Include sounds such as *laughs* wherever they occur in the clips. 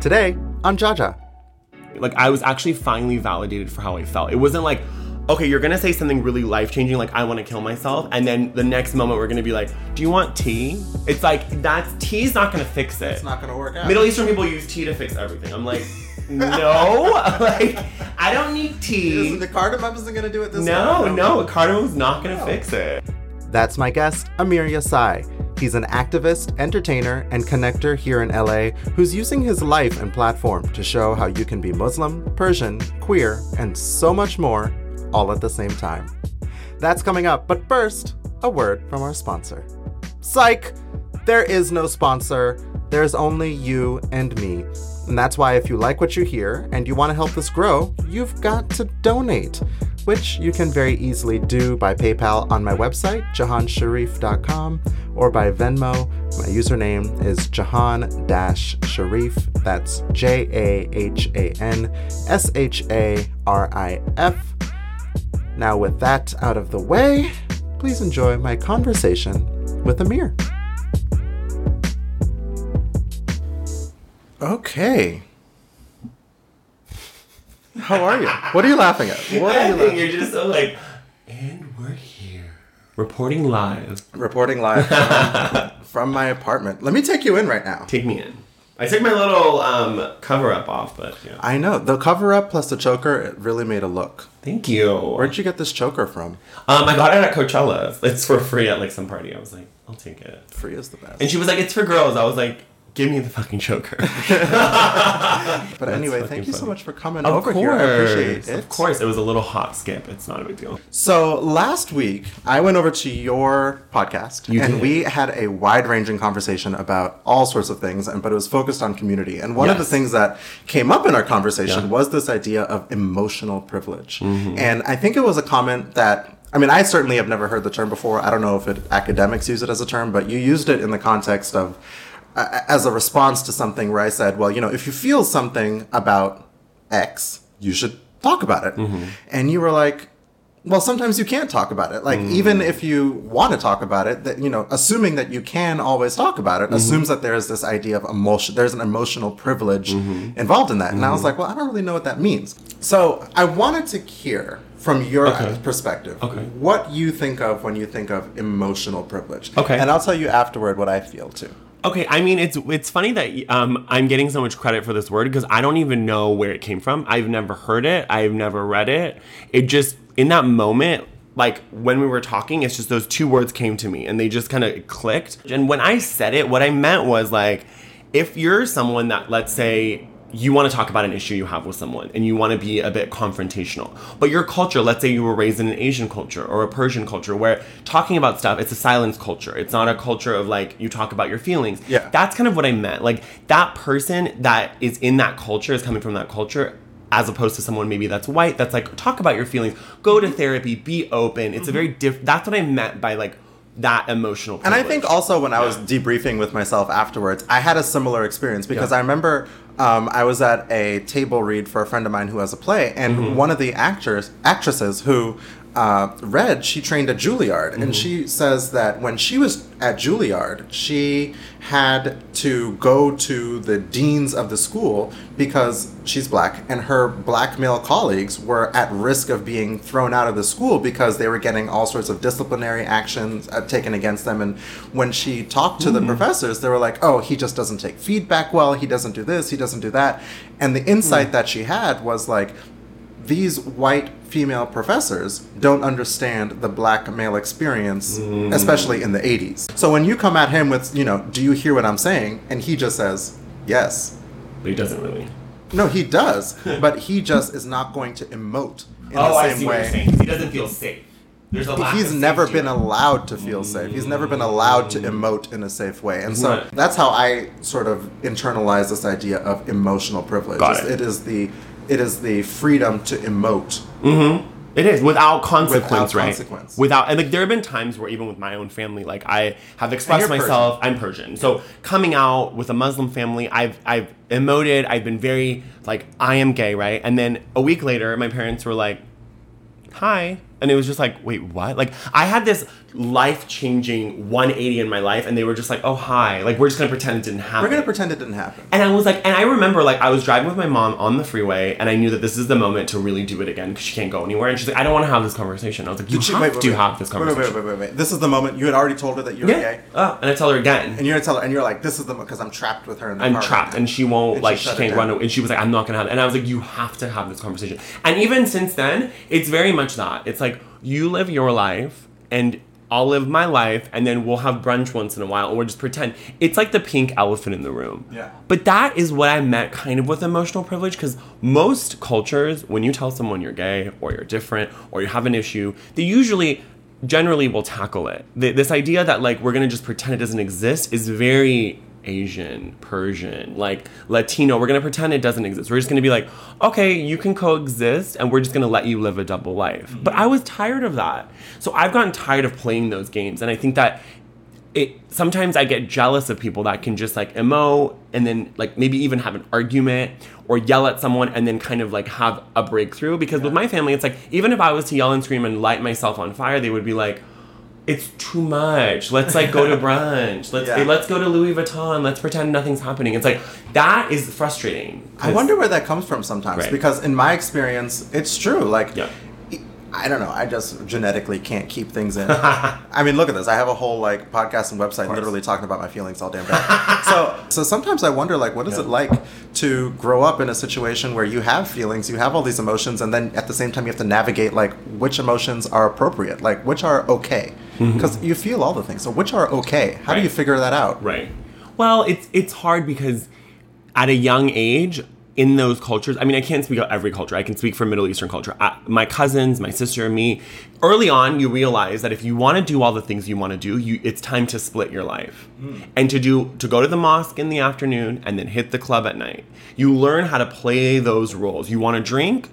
Today on Jaja. Like I was actually finally validated for how I felt. It wasn't like, okay, you're gonna say something really life changing, like I want to kill myself, and then the next moment we're gonna be like, do you want tea? It's like that's tea's not gonna fix it. It's not gonna work out. Middle Eastern people use tea to fix everything. I'm like, *laughs* no, *laughs* like I don't need tea. the cardamom isn't gonna do it this No, time. no, cardamom's not gonna No. fix it. That's my guest, Amir Yasai. He's an activist, entertainer, and connector here in LA who's using his life and platform to show how you can be Muslim, Persian, queer, and so much more all at the same time. That's coming up, but first, a word from our sponsor. Psych! There is no sponsor. There's only you and me. And that's why if you like what you hear and you want to help this grow, you've got to donate, which you can very easily do by PayPal on my website, jahansharif.com, or by Venmo. My username is Jahan Sharif. That's J A H A N S H A R I F. Now, with that out of the way, please enjoy my conversation with Amir. Okay. How are you? What are you laughing at? What are you laughing you're just so like, and we're here, reporting live. Reporting live from, from my apartment. Let me take you in right now. Take me in. I took my little um, cover up off, but yeah. I know. The cover up plus the choker, it really made a look. Thank you. Where'd you get this choker from? Um, I got it at Coachella. It's for free at like some party. I was like, I'll take it. Free is the best. And she was like, it's for girls. I was like, give me the fucking choker. *laughs* But anyway, thank you so much for coming of over course. here. I appreciate it. Of course. It was a little hot skip. It's not a big deal. So last week, I went over to your podcast, You and did. we had a wide-ranging conversation about all sorts of things, and but it was focused on community. And one of the things that came up in our conversation Yeah. Mm-hmm. was this idea of emotional privilege. And I think it was a comment that. I mean, I certainly have never heard the term before. I don't know if it, academics use it as a term, but you used it in the context of uh, as a response to something where I said, well, you know, if you feel something about X, you should talk about it. Mm-hmm. And you were like, well, sometimes you can't talk about it. Like, Mm. even if you want to talk about it, that, you know, assuming that you can always talk about it Mm-hmm. assumes that there's this idea of emotion, there's an emotional privilege Mm-hmm. involved in that. And I was like, well, I don't really know what that means. So I wanted to hear from your Okay. perspective Okay. what you think of when you think of emotional privilege. Okay. And I'll tell you afterward what I feel too. Okay, I mean it's it's funny that um, I'm getting so much credit for this word because I don't even know where it came from. I've never heard it. I've never read it. It just in that moment, like when we were talking, it's just those two words came to me and they just kind of clicked. And when I said it, what I meant was like, if you're someone that let's say you want to talk about an issue you have with someone and you want to be a bit confrontational. But your culture, let's say you were raised in an Asian culture or a Persian culture where talking about stuff, it's a silence culture. It's not a culture of like you talk about your feelings. Yeah. That's kind of what I meant. Like that person that is in that culture is coming from that culture as opposed to someone maybe that's white that's like talk about your feelings, go to mm-hmm. therapy, be open. It's a mm-hmm. very diff that's what I meant by like that emotional And I think also when I was debriefing with myself afterwards, I had a similar experience because Yeah. I remember um, I was at a table read for a friend of mine who has a play, and Mm-hmm. one of the actors actresses who uh, read, she trained at Juilliard, Mm-hmm. and she says that when she was at Juilliard, she had to go to the deans of the school because she's black, and her black male colleagues were at risk of being thrown out of the school because they were getting all sorts of disciplinary actions uh, taken against them. And when she talked to the professors, they were like, "Oh, he just doesn't take feedback well. He doesn't do this. He doesn't do that." And the insight that she had was like, these white female professors don't understand the black male experience, mm. especially in the 80s. So when you come at him with, you know, do you hear what I'm saying? And he just says, yes. but he doesn't really. No, he does, *laughs* but he just is not going to emote in oh, the I same see what you're way. He doesn't feel safe. There's a lack He's never been allowed to feel safe. He's never been allowed to mm. emote in a safe way. And so that's how I sort of internalize this idea of emotional privilege. It. it is the it is the freedom to emote. Mm-hmm. It is without consequence, Without right? consequence. Without and like there have been times where even with my own family, like I have expressed myself. I'm Persian, so coming out with a Muslim family, I've I've emoted. I've been very like I am gay, right? And then a week later, my parents were like, "Hi." And it was just like, wait, what? Like, I had this life changing 180 in my life, and they were just like, oh, hi. Like, we're just gonna pretend it didn't happen. We're gonna pretend it didn't happen. And I was like, and I remember like I was driving with my mom on the freeway, and I knew that this is the moment to really do it again because she can't go anywhere. And she's like, I don't want to have this conversation. I was like, you Did she- have wait, wait, to wait. have this conversation. Wait, wait, wait, wait. This is the moment you had already told her that you were Yeah. gay, Oh, and I tell her again. and you're gonna tell her, and you're like, "This is the because I'm trapped with her in the car. I'm car." trapped, and she won't And like she it can't run away. And she was like, I'm not gonna have it. And I was like, you have to have this conversation. And even since then, it's very much that. It's like you live your life, and I'll live my life, and then we'll have brunch once in a while, or we'll just pretend. It's like the pink elephant in the room. Yeah. But that is what I meant kind of with emotional privilege, because most cultures, when you tell someone you're gay or you're different or you have an issue, they usually generally will tackle it. Th- This idea that like we're gonna just pretend it doesn't exist is very Asian, Persian, like Latino. We're gonna pretend it doesn't exist. We're just gonna be like, okay, you can coexist, and we're just gonna let you live a double life. But I was tired of that, so I've gotten tired of playing those games, and I think that it sometimes I get jealous of people that can just like emo and then like maybe even have an argument or yell at someone and then kind of like have a breakthrough. Because with my family, it's like even if I was to yell and scream and light myself on fire, they would be like, "It's too much. Let's like go to *laughs* brunch. Let's Yeah. let's go to Louis Vuitton. Let's pretend nothing's happening." It's like that is frustrating. I wonder where that comes from sometimes Right. because in my experience, it's true. Like, Yeah. I don't know. I just genetically can't keep things in. *laughs* I mean, look at this. I have a whole like podcast and website literally talking about my feelings all damn day. *laughs* so, so sometimes I wonder, like, what is Yeah. it like to grow up in a situation where you have feelings, you have all these emotions, and then at the same time you have to navigate like which emotions are appropriate, like which are okay, Mm-hmm. because you feel all the things. So, which are okay? How do you figure that out? Right. Well, it's it's hard because at a young age in those cultures, I mean, I can't speak of every culture. I can speak for Middle Eastern culture. I, my cousins, my sister, and me. Early on, you realize that if you want to do all the things you want to do, you it's time to split your life, mm. and to do to go to the mosque in the afternoon and then hit the club at night. You learn how to play those roles. You want to drink,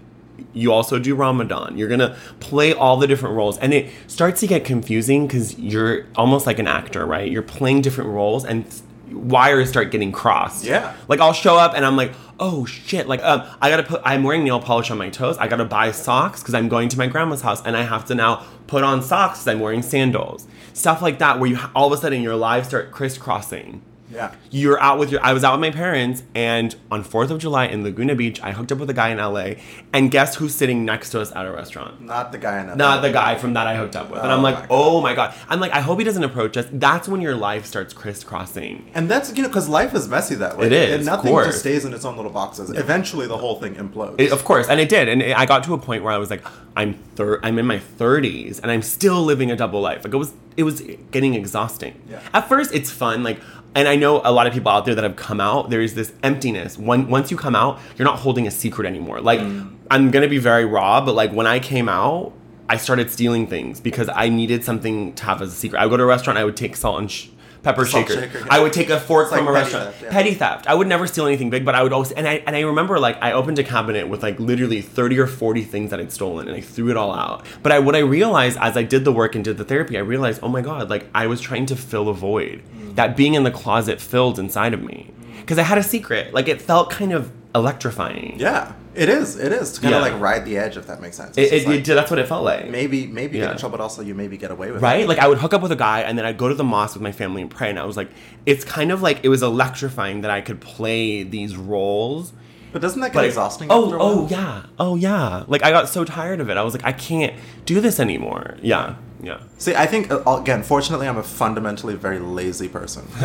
you also do Ramadan. You're gonna play all the different roles, and it starts to get confusing because you're almost like an actor, right? You're playing different roles, and wires start getting crossed. Yeah. Like I'll show up and I'm like, oh shit! Like um, I gotta put. I'm wearing nail polish on my toes. I gotta buy socks because I'm going to my grandma's house, and I have to now put on socks because I'm wearing sandals. Stuff like that, where you all of a sudden your lives start crisscrossing Yeah. you're out with your I was out with my parents and on 4th of July in Laguna Beach I hooked up with a guy in LA and guess who's sitting next to us at a restaurant Not the guy in that. not the guy from that I hooked up with and I'm Oh like my oh my god I'm like I hope he doesn't approach us that's when your life starts crisscrossing And that's you know because life is messy that way. It is, and nothing just stays in its own little boxes. Eventually, the whole thing implodes. It- of course, and it did, and it, I got to a point where I was like, I'm thir- I'm in my 30s, and I'm still living a double life. Like it was, it was getting exhausting. Yeah. At first, it's fun, like, and I know a lot of people out there that have come out. There is this emptiness. When once you come out, you're not holding a secret anymore. Like, Mm. I'm gonna be very raw, but like when I came out. I started stealing things because I needed something to have as a secret. I would go to a restaurant, I would take salt and sh- pepper Salt shaker. shaker, yeah. I would take a fork It's like from a petty restaurant. theft, yeah. Petty theft. I would never steal anything big, but I would always and I and I remember like I opened a cabinet with like literally 30 or 40 things that I'd stolen and I threw it all out. But I what I realized as I did the work and did the therapy, I realized, oh my god, like I was trying to fill a void that being in the closet filled inside of me. Because I had a secret. Like it felt kind of electrifying. yeah, it is. It is to kind of like ride the edge, if that makes sense. It, it, like, it did- that's what it felt like. maybe maybe get in trouble, but also you maybe get away with it. Right? Like I would hook up with a guy and then I'd go to the mosque with my family and pray and I was like it's kind of like it was electrifying that I could play these roles. But doesn't that get exhausting? Oh, after a while? oh yeah. Oh yeah. Like I got so tired of it. I was like I can't do this anymore. Yeah. Yeah. See, I think uh, again, fortunately, I'm a fundamentally very lazy person, *laughs*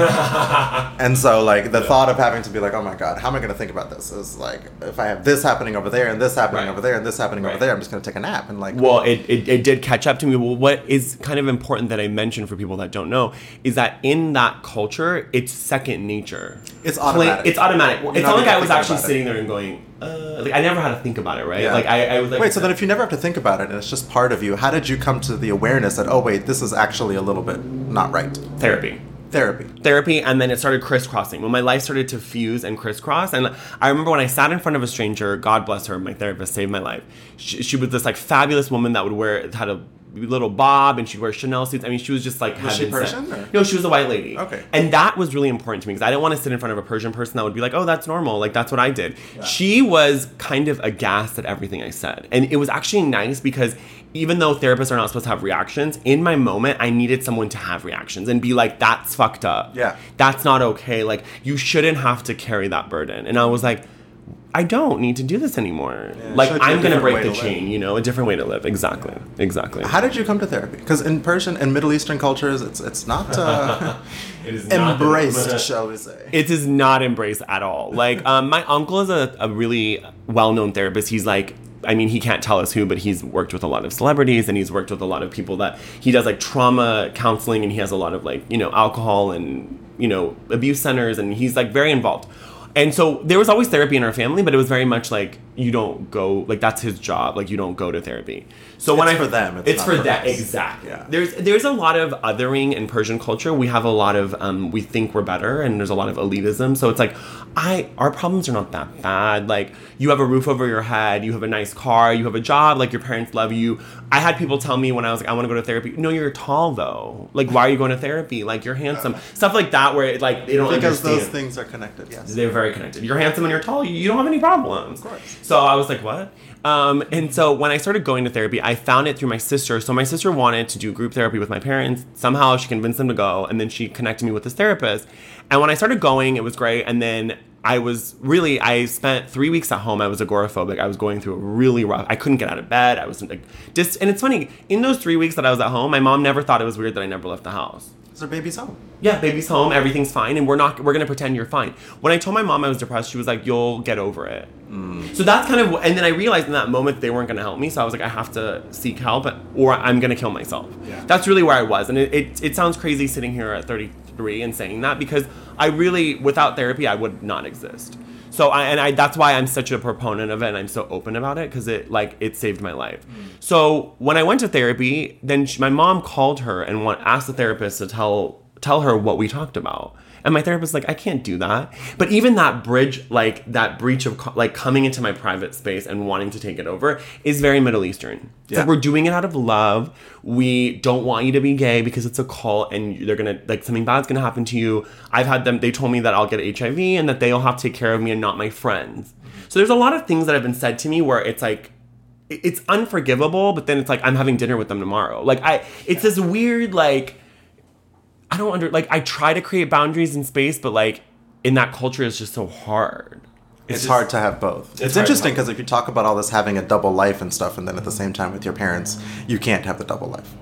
and so like the thought of having to be like, oh my god, how am I going to think about this? Is like if I have this happening over there and this happening Right. over there and this happening over there, I'm just going to take a nap and like. Well, it, it, it did catch up to me. Well, what is kind of important that I mention for people that don't know is that in that culture, it's second nature. It's Play- automatic. it's automatic. You're it's not like I was actually it. sitting there and going, uh, like I never had to think about it, right? Yeah. Like I, I was like, Wait, so then if you never have to think about it and it's just part of you, how did you come to the awareness that oh wait, this is actually a little bit not right? therapy. Therapy. therapy and then it started crisscrossing when my life started to fuse and crisscross and i remember when i sat in front of a stranger god bless her my therapist saved my life she, she was this like fabulous woman that would wear had a little bob and she'd wear Chanel suits. I mean, she was just like Was she. Persian, or- No, she was a white lady. Okay. And that was really important to me because I didn't want to sit in front of a Persian person that would be like, "Oh, that's normal. Like that's what I did." She was kind of aghast at everything I said, and it was actually nice because even though therapists are not supposed to have reactions, in my moment I needed someone to have reactions and be like, "That's fucked up. Yeah. that's not okay. Like you shouldn't have to carry that burden." And I was like. I don't need to do this anymore. like you a I'm gonna break the to live. chain, you know, a different way to live. Exactly, exactly. How did you come to therapy? Because in Persian and Middle Eastern cultures, it's it's not uh, *laughs* It is not embraced, shall we say? it is not embraced at all. Like, um, my uncle is a, a really well known therapist. He's like, I mean, he can't tell us who, but he's worked with a lot of celebrities and he's worked with a lot of people that he does like trauma counseling and he has a lot of like, you know, alcohol and, you know, abuse centers and he's like very involved. And so there was always therapy in our family, but it was very much like you don't go like that's his job. Like you don't go to therapy. So when It's I for them, it's it's, for for that us. exactly. Yeah. There's there's a lot of othering in Persian culture. We have a lot of um, we think we're better, and there's a lot of elitism. So it's like, I our problems are not that bad. Like you have a roof over your head, you have a nice car, you have a job, like your parents love you. I had people tell me when I was like, I want to go to therapy. No, you're tall though. Like why are you going to therapy? Like you're handsome. Stuff like that where it, like they don't Because understand. those things are connected. Yes. They're very connected. You're handsome and you're tall. You don't have any problems. Of course. So I was like, what? Um, and so when I started going to therapy, I found it through my sister. So my sister wanted to do group therapy with my parents. Somehow she convinced them to go, and then she connected me with this therapist. And when I started going, it was great. And then I was really, I spent three weeks at home. I was agoraphobic. I was going through a really rough. I couldn't get out of bed. I was like, just. And it's funny. In those three weeks that I was at home, my mom never thought it was weird that I never left the house Is there babies home? yeah, baby's home, everything's fine, and we're not we're gonna pretend you're fine. When I told my mom I was depressed, she was like, "You'll get over it." Mm. So that's kind of, and then I realized in that moment they weren't gonna help me, so I was like, I have to seek help, or I'm gonna kill myself. Yeah. That's really where I was, and it, it it sounds crazy sitting here at 33 and saying that because I really, without therapy, I would not exist. So I and I that's why I'm such a proponent of it and I'm so open about it because it like it saved my life. Mm. So when I went to therapy, then she, my mom called her and want, asked the therapist to tell tell her what we talked about. And my therapist like I can't do that. But even that bridge like that breach of like coming into my private space and wanting to take it over is very Middle Eastern. Yeah. like we're doing it out of love. We don't want you to be gay because it's a cult and they're gonna like something bad's gonna happen to you. I've had them. They told me that I'll get HIV and that they'll have to take care of me and not my friends. So there's a lot of things that have been said to me where it's like it's unforgivable, but then it's like I'm having dinner with them tomorrow. Like I, it's this weird like I don't under like I try to create boundaries in space, but like in that culture it's just so hard. It's, just- hard to have both. It's, hard to interesting because if you talk about all this having a double life and stuff, and then at the same time with your parents, you can't have the double life.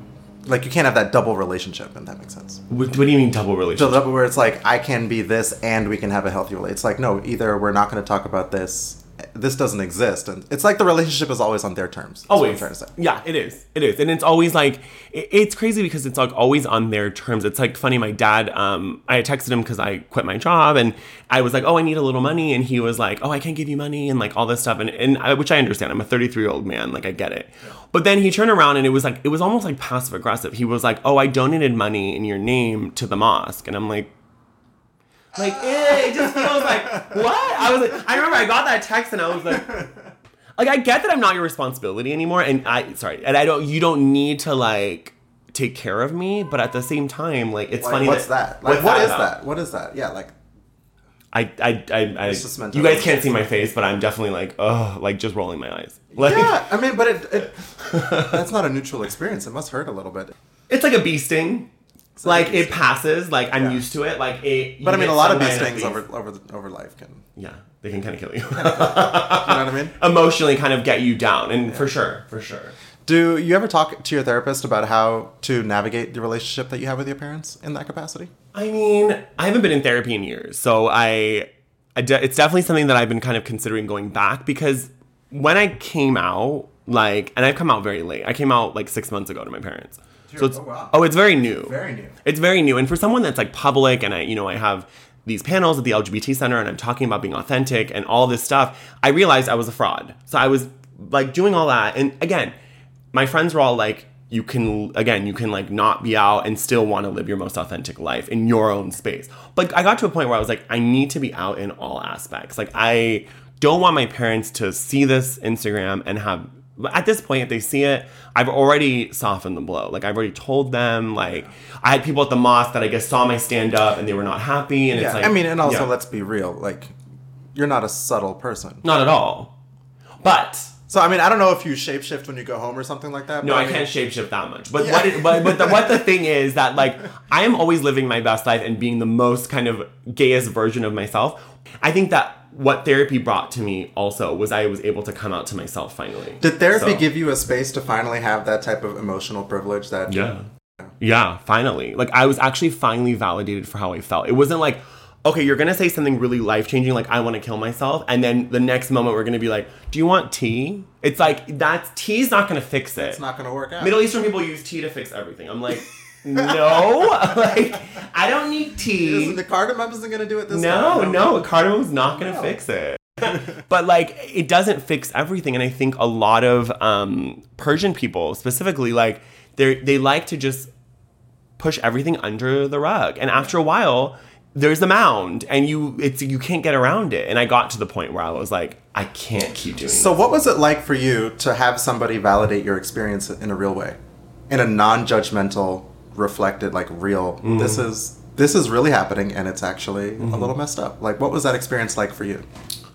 Like you can't have that double relationship, and that makes sense. What, what do you mean double relationship? So relationship? double where it's like I can be this and we can have a healthy relationship. It's like no, either we're not going to talk about this. This doesn't exist, and it's like the relationship is always on their terms. That's what I'm Always. trying to say. Yeah, it is. It is. And it's always like, it- it's crazy because it's like always on their terms. It's like funny. My dad, um, I texted him because I quit my job and I was like, oh, I need a little money. And he was like, oh, I can't give you money and like all this stuff. And, and I, which I understand. I'm a 33 year old man. Like, I get it. But then he turned around and it was like, it was almost like passive aggressive. He was like, oh, I donated money in your name to the mosque. And I'm like, like eh, it just feels like what I was like I remember I got that text and I was like *laughs* like I get that I'm not your responsibility anymore and I sorry and I don't you don't need to like take care of me but at the same time like it's Like, funny what's that? Like, what's what is about? that? What is that? Yeah, like I I I, I just meant you guys can't see my face but I'm definitely like oh like just rolling my eyes like yeah. I mean, but it, it *laughs* that's not a neutral experience. It must hurt a little bit. it's like a bee sting like it passes like I'm Yeah. used to it like it But I mean, a lot of these things over over the, over life can. Yeah they can kind of *laughs* kill you you know what I mean? *laughs* emotionally kind of get you down and for sure for sure Do you ever talk to your therapist about how to navigate the relationship that you have with your parents in that capacity? I mean, I haven't been in therapy in years, so I, I de- it's definitely something that I've been kind of considering going back because when I came out, like, and I've come out very late. I came out like six months ago to my parents. So it's oh, wow. oh, it's very new. Very new. It's very new, and for someone that's like public, and I, you know, I have these panels at the LGBT center, and I'm talking about being authentic and all this stuff. I realized I was a fraud. So I was like doing all that, and again, my friends were all like, you can again, you can like not be out and still want to live your most authentic life in your own space. But I got to a point where I was like, I need to be out in all aspects. Like I don't want my parents to see this Instagram and have at this point, if they see it, I've already softened the blow. Like I've already told them. Like I had people at the mosque that I guess saw my stand up and they were not happy. And Yeah, it's like, I mean, and also yeah. let's be real. Like, you're not a subtle person. not at all. But So I mean, I don't know if you shapeshift when you go home or something like that. No, but I mean- can't shapeshift that much. But Yeah. what it, but but the, what the *laughs* thing is that like I am always living my best life and being the most kind of gayest version of myself. I think that what therapy brought to me also was I was able to come out to myself finally. Did therapy So- give you a space to finally have that type of emotional privilege that? Yeah. Yeah, finally. Like I was actually finally validated for how I felt. It wasn't like, okay, you're gonna say something really life changing, like I want to kill myself, and then the next moment we're gonna be like, do you want tea? It's like that's tea's not gonna fix it. It's not to work out. Middle Eastern people use tea to fix everything. I'm like, no, *laughs* like I don't need tea. Isn't the cardamom isn't to do it this No, time. no, cardamom's not gonna No. fix it. *laughs* but like, it doesn't fix everything, and I think a lot of um, Persian people, specifically, like they they like to just push everything under the rug, and after a while. There's a mound, and you it's you can't get around it. And I got to the point where I was like, I can't keep doing. So what was it like for you to have somebody validate your experience in a real way, in a non-judgmental, reflected, like real? Mm-hmm. This is this is really happening, and it's actually a little messed up. Like, what was that experience like for you?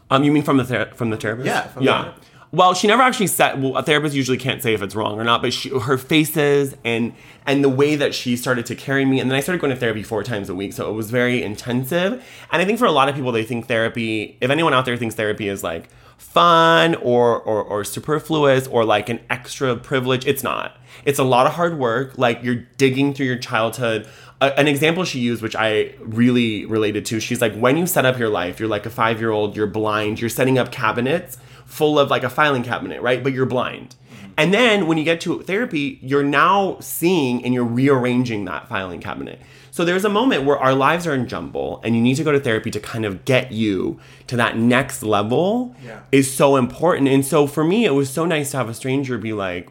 Um, you mean from the ther- from the therapist? Yeah, from the yeah. therapist. Well, she never actually said. Well, a therapist usually can't say if it's wrong or not, but she, her faces and and the way that she started to carry me, and then I started going to therapy four times a week, so it was very intensive. And I think for a lot of people, they think therapy. If anyone out there thinks therapy is like fun or or, or superfluous or like an extra privilege, it's not. It's a lot of hard work. Like you're digging through your childhood. An example she used, which I really related to, she's like, when you set up your life, you're like a five year old, you're blind, you're setting up cabinets full of like a filing cabinet, right? But you're blind. And then when you get to therapy, you're now seeing and you're rearranging that filing cabinet. So there's a moment where our lives are in jumble and you need to go to therapy to kind of get you to that next level Yeah. is so important. And so for me, it was so nice to have a stranger be like,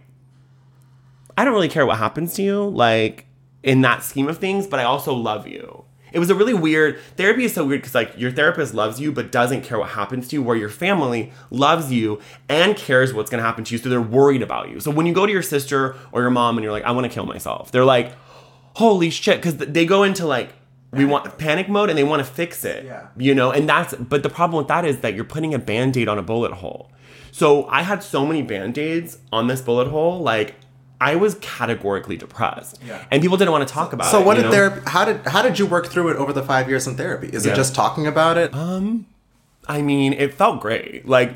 I don't really care what happens to you, like in that scheme of things, but I also love you. It was a really weird therapy is so weird because like your therapist loves you but doesn't care what happens to you, where your family loves you and cares what's gonna happen to you, so they're worried about you. So when you go to your sister or your mom and you're like, I want to kill myself, they're like, holy shit, because they go into like we want panic mode and they want to fix it. Yeah. You know, and that's but the problem with that is that you're putting a band-aid on a bullet hole. So I had so many band-aids on this bullet hole, like I was categorically depressed. Yeah. And people didn't want to talk about So it. So what did know? therapy? How did how did you work through it over the five years in therapy? Is Yeah. it just talking about it? Um, I mean, it felt great. Like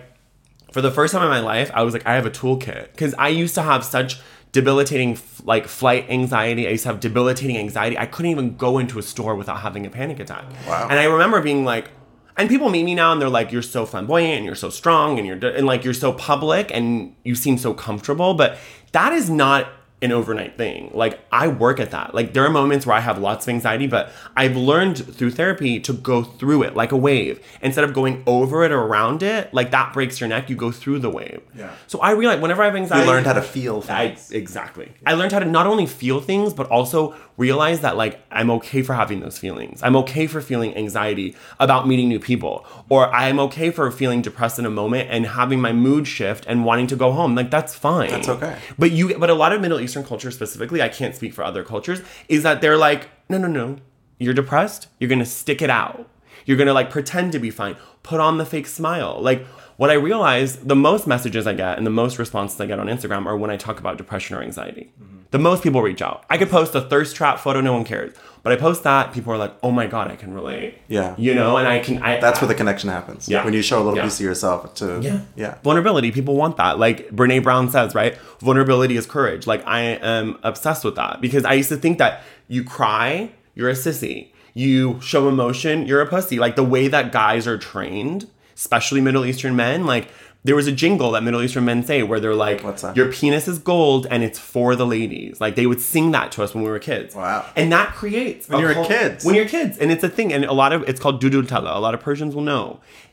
for the first time in my life, I was like, I have a toolkit because I used to have such debilitating like flight anxiety. I used to have debilitating anxiety. I couldn't even go into a store without having a panic attack. Wow. And I remember being like, and people meet me now and they're like, you're so flamboyant and you're so strong and you're and like you're so public and you seem so comfortable, but that is not an overnight thing. Like I work at that. Like there are moments where I have lots of anxiety, but I've learned through therapy to go through it like a wave. Instead of going over it or around it, like that breaks your neck, you go through the wave. Yeah. So I realized whenever I have anxiety, You learned how to feel I things. exactly. I learned how to not only feel things, but also realize that like I'm okay for having those feelings. I'm okay for feeling anxiety about meeting new people, or I'm okay for feeling depressed in a moment and having my mood shift and wanting to go home. Like that's fine. That's okay. But you, but a lot of Middle Eastern culture specifically, I can't speak for other cultures, is that they're like, no, no, no, you're depressed. You're gonna stick it out. You're gonna like pretend to be fine. Put on the fake smile. Like what I realize, the most messages I get and the most responses I get on Instagram are when I talk about depression or anxiety. Mm-hmm. The most people reach out. I could post a thirst trap photo, no one cares. But I post that, people are like, "Oh my god, I can relate." Yeah. You know, and I can. I, That's where the connection happens. Yeah. When you show a little Yeah. piece of yourself to Yeah. yeah. Vulnerability. People want that. Like Brene Brown says, right? Vulnerability is courage. Like I am obsessed with that because I used to think that you cry, you're a sissy. You show emotion, you're a pussy. Like the way that guys are trained, especially Middle Eastern men, like there was a jingle that Middle Eastern men say where they're like, What's that? Your penis is gold and it's for the ladies. Like they would sing that to us when we were kids. Wow. And that creates When you're whole- kids. When you're kids, and it's a thing, and a lot of it's called dudul tala. A lot of Persians will know,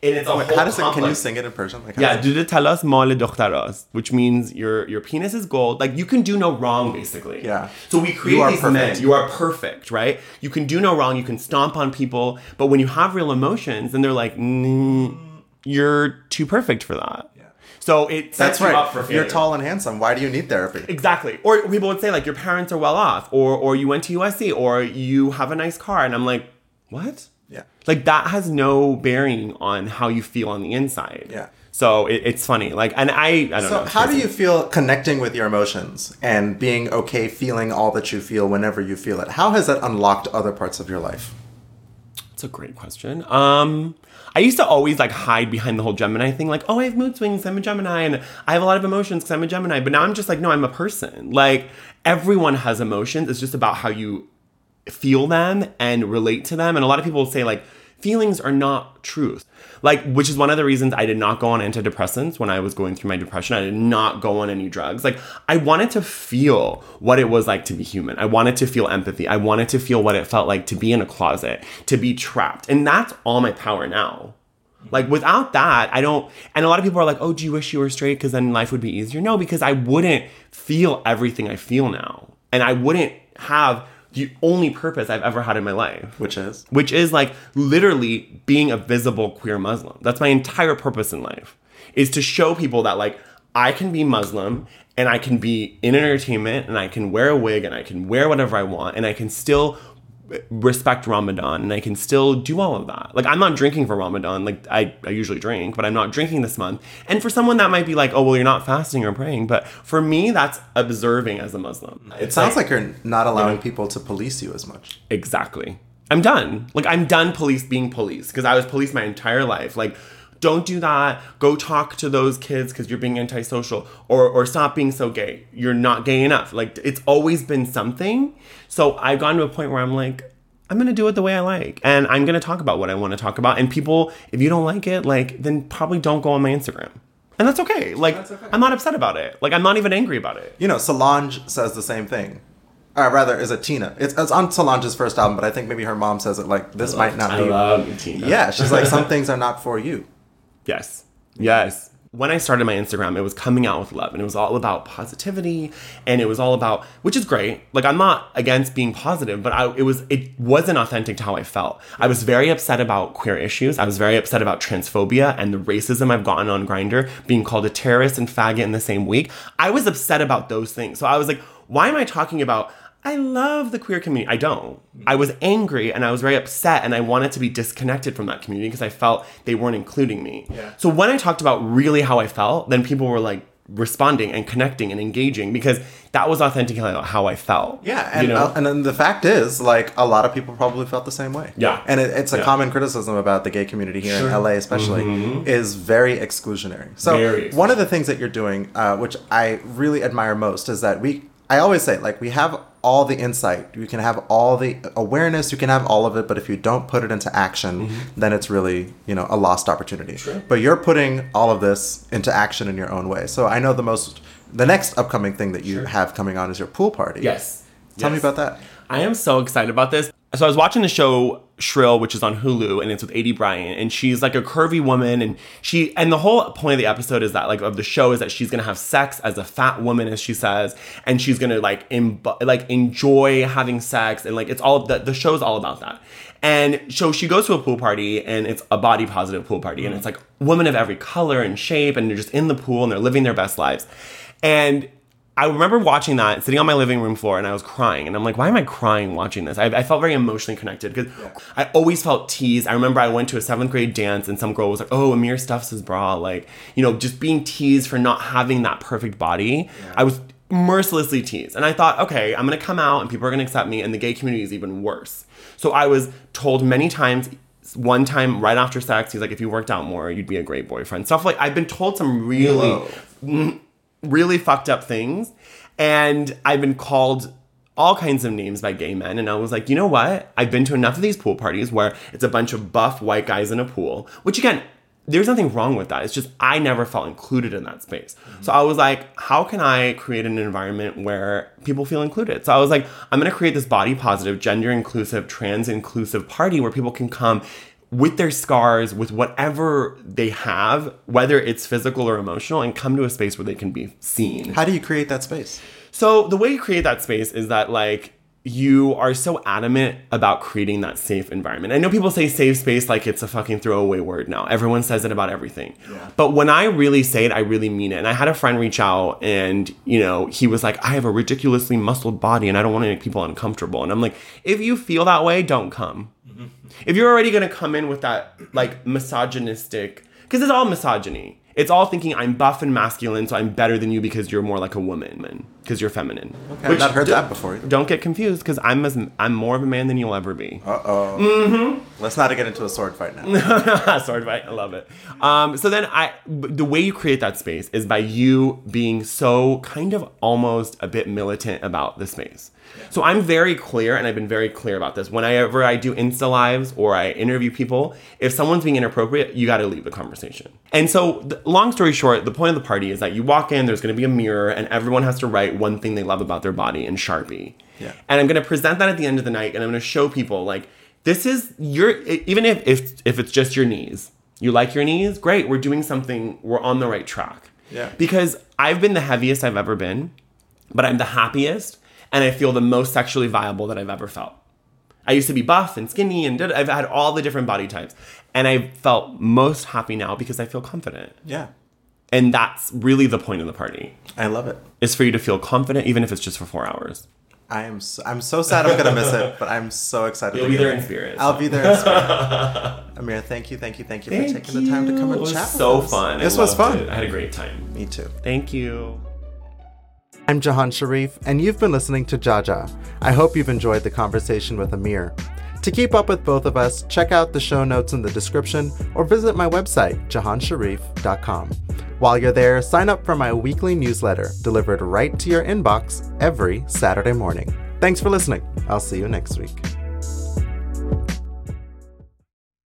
and it's a Wait, whole how does it? Can you sing it in Persian? Like, Yeah, does it- dude talas mal dokhtaras, which means your your penis is gold. Like you can do no wrong, basically. Yeah. So we create You are these perfect. men. You are perfect, right? You can do no wrong. You can stomp on people, but when you have real emotions, then they're like, mm, you're too perfect for that. Yeah. So it sets That's you right. up for If you're tall and handsome, why do you need therapy? Exactly. Or people would say like your parents are well off, or or you went to USC, or you have a nice car, and I'm like, what? Yeah. Like that has no bearing on how you feel on the inside. Yeah. So it, it's funny. Like, and I, I don't know. So, it's how do you feel connecting with your emotions and being okay feeling all that you feel whenever you feel it? How has that unlocked other parts of your life? It's a great question. Um, I used to always like hide behind the whole Gemini thing, like, oh, I have mood swings, I'm a Gemini, and I have a lot of emotions because I'm a Gemini. But now I'm just like, no, I'm a person. Like, everyone has emotions. It's just about how you feel them and relate to them. And a lot of people say, like, feelings are not truth. Like, which is one of the reasons I did not go on antidepressants when I was going through my depression. I did not go on any drugs. Like, I wanted to feel what it was like to be human. I wanted to feel empathy. I wanted to feel what it felt like to be in a closet, to be trapped. And that's all my power now. Like without that, I don't. And a lot of people are like, "Oh, do you wish you were straight because then life would be easier?" No, because I wouldn't feel everything I feel now, and I wouldn't have the only purpose I've ever had in my life, Which is? which is like literally being a visible queer Muslim. That's my entire purpose in life, is to show people that like I can be Muslim and I can be in entertainment and I can wear a wig and I can wear whatever I want and I can still respect Ramadan and I can still do all of that. Like I'm not drinking for Ramadan. Like I, I usually drink, but I'm not drinking this month. And for someone that might be like, oh well you're not fasting or praying. But for me that's observing as a Muslim. It sounds like you're not allowing people to police you as much. Exactly. I'm done. Like I'm done police being police because I was police my entire life. Like don't do that. Go talk to those kids because you're being antisocial or or stop being so gay. You're not gay enough. Like it's always been something. So I've gone to a point where I'm like I'm going to do it the way I like and I'm going to talk about what I want to talk about and people if you don't like it like then probably don't go on my Instagram. And that's okay. Like okay. I'm not upset about it. Like I'm not even angry about it. You know, Solange says the same thing. Or rather, is it Tina? It's, it's on Solange's first album, but I think maybe her mom says it like, this might not I be. love Tina. yeah, she's like, some *laughs* things are not for you. Yes. Yes. When I started my Instagram, it was coming out with love and it was all about positivity and it was all about which is great. Like I'm not against being positive, but I it was it wasn't authentic to how I felt. I was very upset about queer issues. I was very upset about transphobia and the racism I've gotten on Grindr, being called a terrorist and faggot in the same week. I was upset about those things. So I was like, why am I talking about I love the queer community. I don't. I was angry and I was very upset and I wanted to be disconnected from that community because I felt they weren't including me. Yeah. So when I talked about really how I felt, then people were like responding and connecting and engaging because that was authentically how I felt. Yeah, and you know? uh, and then the fact is, like, a lot of people probably felt the same way. Yeah. and it, it's a Yeah. common criticism about the gay community here in LA, especially, is very exclusionary. So Mm-hmm. Very one of the things that you're doing, uh, which I really admire most, is that we. I always say, like, we have all the insight, you can have all the awareness, you can have all of it, but if you don't put it into action, Mm-hmm. then it's really, you know, a lost opportunity. But you're putting all of this into action in your own way. So I know the most, the next upcoming thing that you have coming on is your pool party. yes. Tell me about that. I am so excited about this. So I was watching the show Shrill, which is on Hulu, and it's with Aidy Bryant, and she's like a curvy woman, and she and the whole point of the episode is that like of the show is that she's gonna have sex as a fat woman, as she says, and she's gonna like imb- like enjoy having sex, and like it's all the the show's all about that. And so she goes to a pool party, and it's a body positive pool party, and it's like women of every color and shape, and they're just in the pool and they're living their best lives, and I remember watching that, sitting on my living room floor, and I was crying. And I'm like, why am I crying watching this? I, I felt very emotionally connected because I always felt teased. I remember I went to a seventh grade dance, and some girl was like, oh, Amir stuffs his bra. Like, you know, just being teased for not having that perfect body. I was mercilessly teased. And I thought, okay, I'm gonna come out and people are gonna accept me, and the gay community is even worse. So I was told many times, one time right after sex, he's like, if you worked out more, you'd be a great boyfriend. Stuff like I've been told some really Whoa. Really fucked up things. And I've been called all kinds of names by gay men. And I was like, you know what? I've been to enough of these pool parties where it's a bunch of buff white guys in a pool, which again, there's nothing wrong with that. It's just I never felt included in that space. So I was like, how can I create an environment where people feel included? So I was like, I'm going to create this body positive, gender inclusive, trans inclusive party where people can come with their scars, with whatever they have, whether it's physical or emotional, and come to a space where they can be seen. How do you create that space? So the way you create that space is that like you are so adamant about creating that safe environment. I know people say safe space like it's a fucking throwaway word now. Everyone says it about everything. Yeah. But when I really say it, I really mean it. And I had a friend reach out and, you know, he was like, I have a ridiculously muscled body and I don't want to make people uncomfortable. And I'm like, if you feel that way, don't come. If you're already to come in with that like misogynistic, because it's all misogyny. It's all thinking I'm buff and masculine, so I'm better than you because you're more like a woman, because you're feminine. Okay, I've not heard d- that before. Don't get confused, because I'm as, I'm more of a man than you'll ever be. Uh oh. Mm-hmm. Let's not get into a sword fight now. *laughs* sword fight, I love it. Um, so then I, the way you create that space is by you being so kind of almost a bit militant about the space. So I'm very clear, and I've been very clear about this. Whenever I do Insta lives or I interview people, if someone's being inappropriate, you got to leave the conversation. And so, the, long story short, the point of the party is that you walk in, there's going to be a mirror, and everyone has to write one thing they love about their body in Sharpie. Yeah. And I'm going to present that at the end of the night, and I'm going to show people like this is your even if if if it's just your knees, you like your knees, great. We're doing something. We're on the right track. Yeah. Because I've been the heaviest I've ever been, but I'm the happiest and I feel the most sexually viable that I've ever felt. I used to be buff and skinny and did, I've had all the different body types. And I felt most happy now because I feel confident. yeah. And that's really the point of the party. I love it. it. Is for you to feel confident even if it's just for 4 hours. I am so, I'm so sad I'm gonna miss it, but I'm so excited. You'll to be there in spirit. I'll be there in spirit. Amir, thank you, thank you, thank you Thank for taking the time to come you. and It was chat. so with us. fun. I This was loved fun. it. Was fun. I had a great time. Me too. Thank you. I'm Jahan Sharif, and you've been listening to Jaja. I hope you've enjoyed the conversation with Amir. To keep up with both of us, check out the show notes in the description or visit my website, jahansharif.com. While you're there, sign up for my weekly newsletter delivered right to your inbox every Saturday morning. Thanks for listening. I'll see you next week.